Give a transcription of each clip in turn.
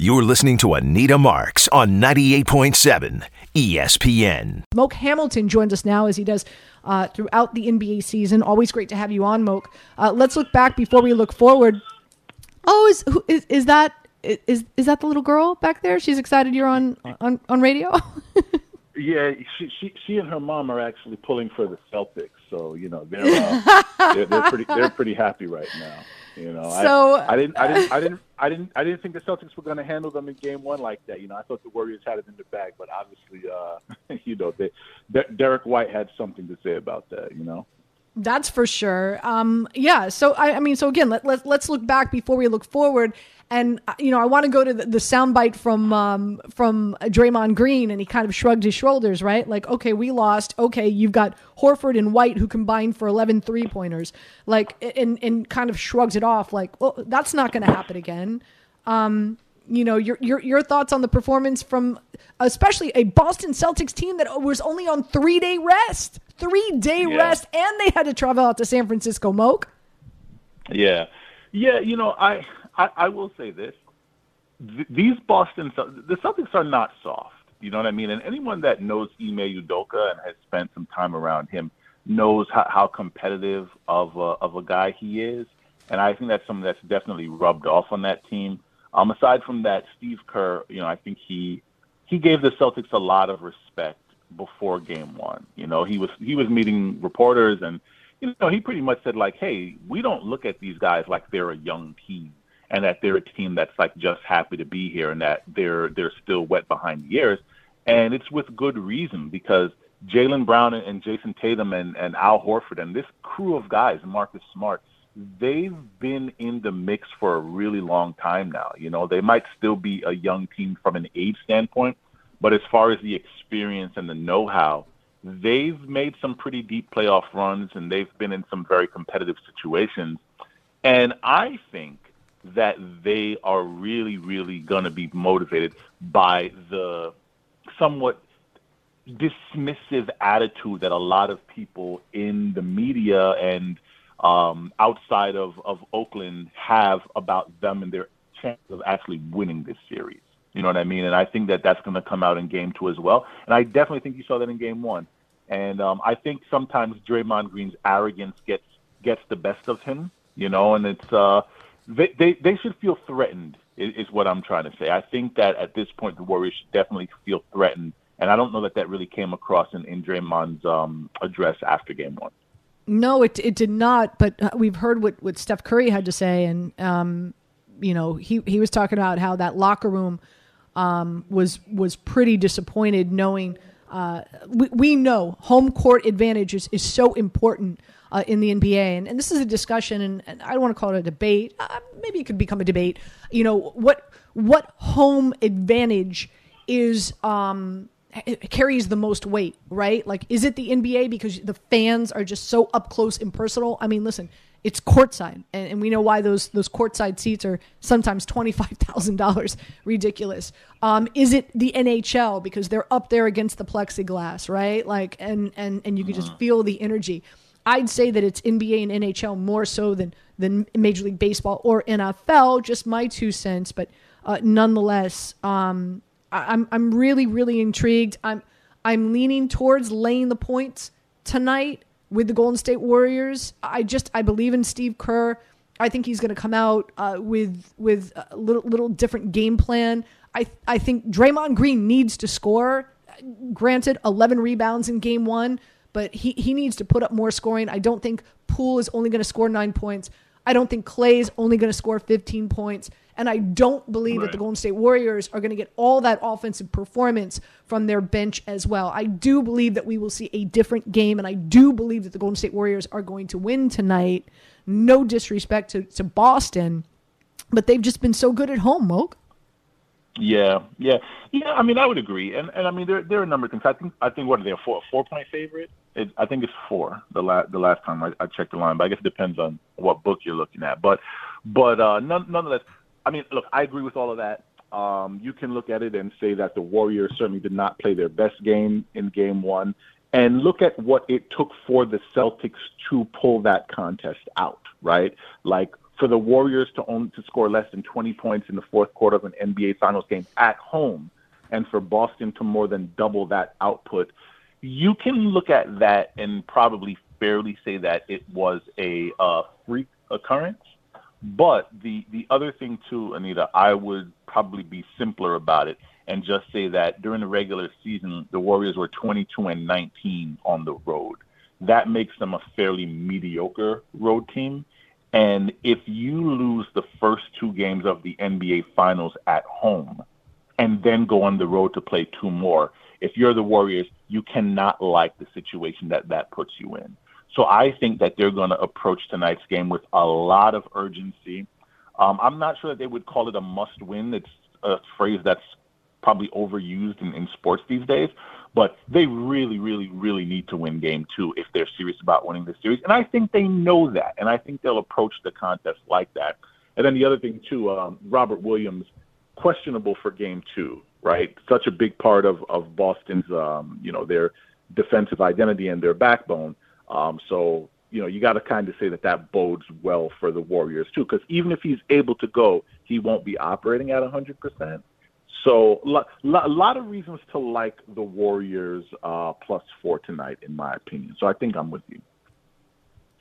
You're listening to Anita Marks on 98.7 ESPN. Moke Hamilton joins us now as he does uh, throughout the NBA season. Always great to have you on, Moke. Uh, let's look back before we look forward. Oh, is, who- is, is that is is that the little girl back there? She's excited you're on on, on radio. Yeah, she, she she and her mom are actually pulling for the Celtics, so you know they're uh, they're, they're pretty they're pretty happy right now. You know, So- I, I didn't I didn't I didn't I didn't I didn't think the Celtics were going to handle them in Game One like that. You know, I thought the Warriors had it in the bag, but obviously, uh, you know, they, De- Derrick White had something to say about that. You know. That's for sure. Um, yeah. So I, I mean, so again, let, let let's look back before we look forward. And uh, you know, I want to go to the, the soundbite from um, from Draymond Green, and he kind of shrugged his shoulders, right? Like, okay, we lost. Okay, you've got Horford and White who combined for 11 three pointers, like, and and kind of shrugs it off, like, well, that's not going to happen again. Um, you know, your your your thoughts on the performance from especially a Boston Celtics team that was only on three day rest, three day Yeah. rest, and they had to travel out to San Francisco. Moke. Yeah, yeah. You know, I I, I will say this: Th- these Boston the Celtics are not soft. You know what I mean? And anyone that knows Ime Udoka and has spent some time around him knows how, how competitive of a, of a guy he is. And I think that's something that's definitely rubbed off on that team. Um, aside from that, Steve Kerr, you know, I think he he gave the Celtics a lot of respect before Game One. You know, he was he was meeting reporters, and you know, he pretty much said like, "Hey, we don't look at these guys like they're a young team, and that they're a team that's like just happy to be here, and that they're they're still wet behind the ears." And it's with good reason because Jaylen Brown and, Jayson Tatum and, and Al Horford and this crew of guys, Marcus Smart, they've been in the mix for a really long time now. You know, they might still be a young team from an age standpoint, but as far as the experience and the know-how, they've made some pretty deep playoff runs and they've been in some very competitive situations. And I think that they are really, really going to be motivated by the somewhat dismissive attitude that a lot of people in the media and um, outside of, of Oakland have about them and their chance of actually winning this series. You know what I mean? And I think that that's going to come out in game two as well. And I definitely think you saw that in game one. And um, I think sometimes Draymond Green's arrogance gets gets the best of him, you know, and it's uh, they, they they should feel threatened is, is what I'm trying to say. I think that at this point the Warriors should definitely feel threatened, and I don't know that that really came across in, in Draymond's um, address after game one. No, it it did not. But uh, we've heard what, what Steph Curry had to say, and um, you know he he was talking about how that locker room um, was was pretty disappointed, knowing uh, we, we know home court advantage is, is so important uh, in the NBA, and, and this is a discussion, and, and I don't want to call it a debate. Uh, maybe it could become a debate. You know what what home advantage is. Um, carries the most weight, right? Like, is it the NBA because the fans are just so up close and personal? I mean, listen, it's courtside, and, and we know why those those courtside seats are sometimes twenty five thousand dollars, ridiculous. Um, is it the NHL because they're up there against the plexiglass, right? Like, and and and you can just feel the energy. I'd say that it's NBA and NHL more so than than Major League Baseball or NFL. Just my two cents, but uh, nonetheless, um, I'm I'm really really intrigued. I'm I'm leaning towards laying the points tonight with the Golden State Warriors. I just I believe in Steve Kerr. I think he's going to come out uh, with with a little little different game plan. I I think Draymond Green needs to score. Granted, 11 rebounds in game one, but he he needs to put up more scoring. I don't think Poole is only going to score nine points. I don't think Klay's only going to score 15 points. And I don't believe that the Golden State Warriors are going to get all that offensive performance from their bench as well. I do believe that we will see a different game, and I do believe that the Golden State Warriors are going to win tonight. No disrespect to, to Boston, but they've just been so good at home, Moke. Yeah, yeah, yeah. I mean, I would agree, and and I mean, there there are a number of things. I think I think what are they a four four point favorite? It, I think it's four. The last the last time I, I checked the line, but I guess it depends on what book you're looking at. But but uh, none, nonetheless, I mean, look, I agree with all of that. Um, you can look at it and say that the Warriors certainly did not play their best game in Game One, and look at what it took for the Celtics to pull that contest out. Right, like for the Warriors to own to score less than 20 points in the fourth quarter of an NBA Finals game at home, and for Boston to more than double that output, you can look at that and probably fairly say that it was a uh, freak occurrence. But the the other thing too, Anita, I would probably be simpler about it and just say that during the regular season, the Warriors were 22 and 19 on the road. That makes them a fairly mediocre road team. And if you lose the first two games of the NBA Finals at home and then go on the road to play two more, if you're the Warriors, you cannot like the situation that that puts you in. So I think that they're going to approach tonight's game with a lot of urgency. Um, I'm not sure that they would call it a must win. It's a phrase that's probably overused in, in sports these days. But they really, really, really need to win game two if they're serious about winning the series. And I think they know that. And I think they'll approach the contest like that. And then the other thing, too, um, Robert Williams, questionable for game two, right? Such a big part of, of Boston's, um, you know, their defensive identity and their backbone. Um, so, you know, you got to kind of say that that bodes well for the Warriors, too, because even if he's able to go, he won't be operating at 100%. So a lot of reasons to like the Warriors uh, plus four tonight, in my opinion. So I think I'm with you.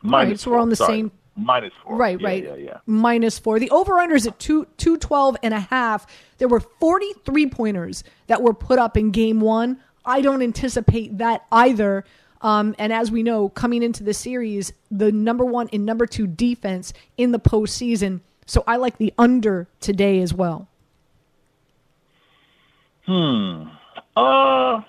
Minus right, so we're on the Sorry. same. Minus four. Right, yeah, right. Yeah, yeah. Minus four. The over under is at two, 212 and a half. There were 43 pointers that were put up in game one. I don't anticipate that either. Um, and as we know, coming into the series, the number one and number two defense in the postseason. So I like the under today as well. Hmm. Uh.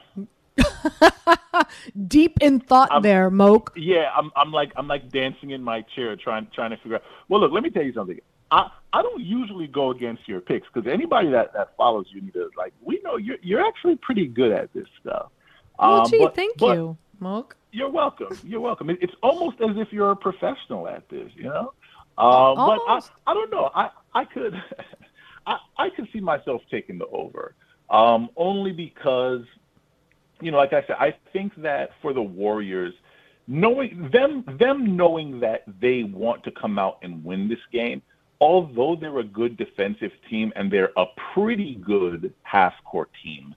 Deep in thought I'm, there, Moke. Yeah, I'm. I'm like. I'm like dancing in my chair, trying trying to figure out. Well, look. Let me tell you something. I I don't usually go against your picks because anybody that that follows you to like. We know you're you're actually pretty good at this stuff. Well, um, gee, but, thank but you, Moke. You're welcome. You're welcome. It, it's almost as if you're a professional at this, you know. Um, but I I don't know. I I could I I could see myself taking the over um, only because, you know, like I said, I think that for the Warriors, knowing them, them knowing that they want to come out and win this game, although they're a good defensive team and they're a pretty good half-court team,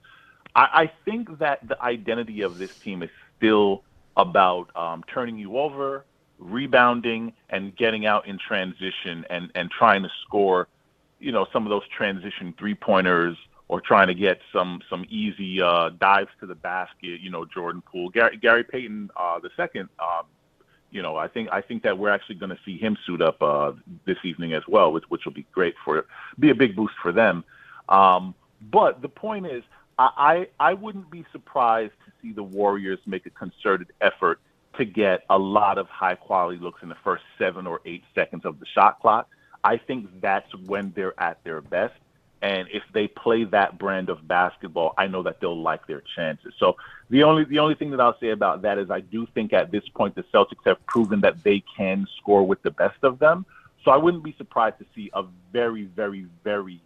I, I think that the identity of this team is still about um, turning you over, rebounding, and getting out in transition and and trying to score, you know, some of those transition three pointers or trying to get some some easy uh, dives to the basket. You know, Jordan Poole, Gary, Gary Payton, uh, the second. Um, you know, I think I think that we're actually going to see him suit up uh, this evening as well, which which will be great for be a big boost for them. Um, but the point is, I, I I wouldn't be surprised to see the Warriors make a concerted effort to get a lot of high quality looks in the first seven or eight seconds of the shot clock. I think that's when they're at their best. And if they play that brand of basketball, I know that they'll like their chances. So the only the only thing that I'll say about that is I do think at this point the Celtics have proven that they can score with the best of them. So I wouldn't be surprised to see a very, very, very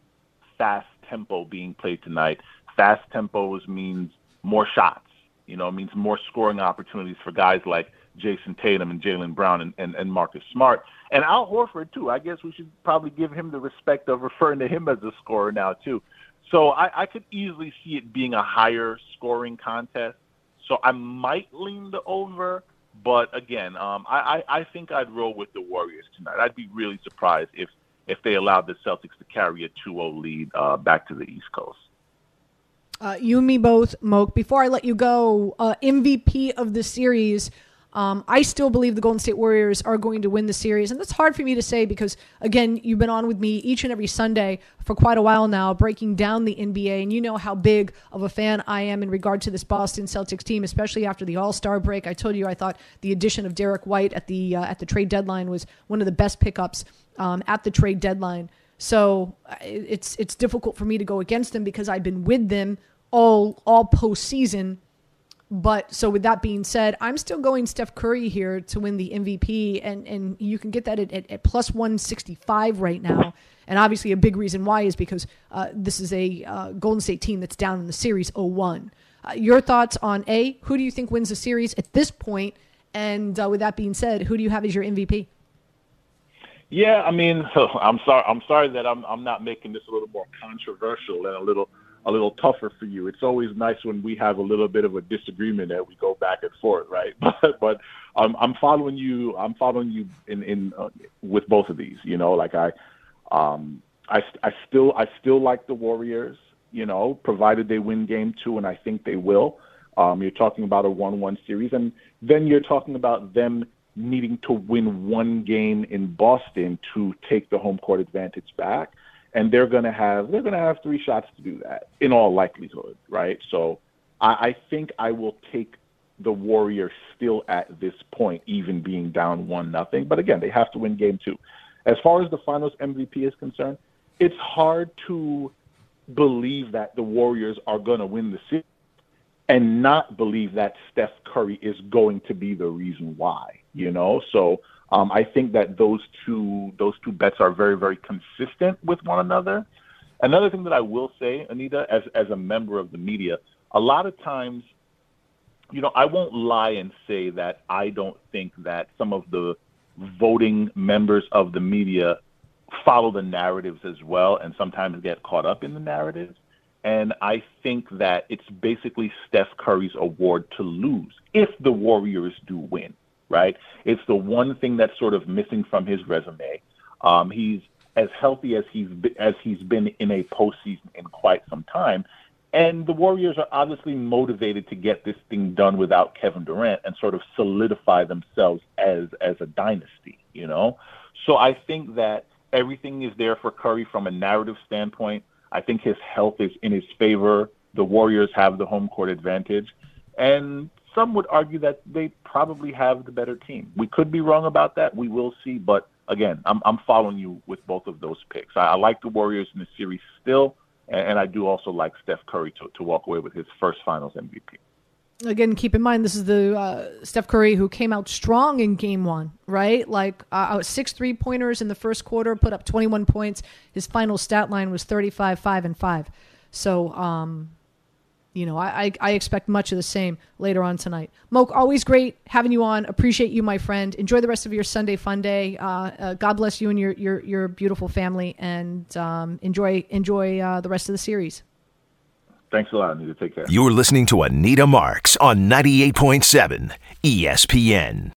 fast tempo being played tonight. Fast tempos means more shots. You know, it means more scoring opportunities for guys like Jayson Tatum and Jaylen Brown and, and, and Marcus Smart. And Al Horford, too. I guess we should probably give him the respect of referring to him as a scorer now, too. So I, I could easily see it being a higher scoring contest. So I might lean the over. But again, um, I, I, I think I'd roll with the Warriors tonight. I'd be really surprised if, if they allowed the Celtics to carry a 2-0 lead uh, back to the East Coast. Uh, you and me both, Moke. Before I let you go, uh, MVP of the series – um, I still believe the Golden State Warriors are going to win the series. And that's hard for me to say because, again, you've been on with me each and every Sunday for quite a while now, breaking down the NBA. And you know how big of a fan I am in regard to this Boston Celtics team, especially after the All Star break. I told you I thought the addition of Derrick White at the, uh, at the trade deadline was one of the best pickups um, at the trade deadline. So uh, it's, it's difficult for me to go against them because I've been with them all, all postseason but so with that being said, I'm still going Steph Curry here to win the MVP, and and you can get that at, at, at plus 165 right now. And obviously, a big reason why is because uh, this is a uh, Golden State team that's down in the series 0-1. Uh, your thoughts on a who do you think wins the series at this point? And uh, with that being said, who do you have as your MVP? Yeah, I mean, I'm sorry. I'm sorry that I'm I'm not making this a little more controversial and a little a little tougher for you. It's always nice when we have a little bit of a disagreement that we go back and forth, right? But but um, I'm following you. I'm following you in in uh, with both of these. You know, like I um I I still I still like the Warriors. You know, provided they win Game Two, and I think they will. Um, you're talking about a one-one series, and then you're talking about them needing to win one game in Boston to take the home court advantage back and they're going to have they're going to have three shots to do that in all likelihood, right? So I, I think I will take the Warriors still at this point, even being down one nothing. But again, they have to win game two. As far as the Finals MVP is concerned, it's hard to believe that the Warriors are going to win the series and not believe that Steph Curry is going to be the reason why. You know, so um, I think that those two those two bets are very very consistent with one another. Another thing that I will say, Anita, as as a member of the media, a lot of times, you know, I won't lie and say that I don't think that some of the voting members of the media follow the narratives as well and sometimes get caught up in the narratives. And I think that it's basically Steph Curry's award to lose if the Warriors do win right? It's the one thing that's sort of missing from his resume. Um, he's as healthy as he's as he's been in a postseason in quite some time, and the Warriors are obviously motivated to get this thing done without Kevin Durant and sort of solidify themselves as as a dynasty. You know, so I think that everything is there for Curry from a narrative standpoint. I think his health is in his favor. The Warriors have the home court advantage. And some would argue that they probably have the better team. We could be wrong about that. We will see. But again, I'm, I'm following you with both of those picks. I, I like the Warriors in the series still, and, and I do also like Steph Curry to, to walk away with his first Finals MVP again, keep in mind this is the uh, Steph Curry who came out strong in Game One, right? Like uh, six three pointers in the first quarter, put up twenty one points. His final stat line was thirty five five and five. So um, you know, I, I expect much of the same later on tonight. Moke, always great having you on. Appreciate you, my friend. Enjoy the rest of your Sunday fun day. Uh, uh, God bless you and your your, your beautiful family, and um, enjoy enjoy uh, the rest of the series. Thanks a lot, Anita. Take care. You're listening to Anita Marks on 98.7 ESPN.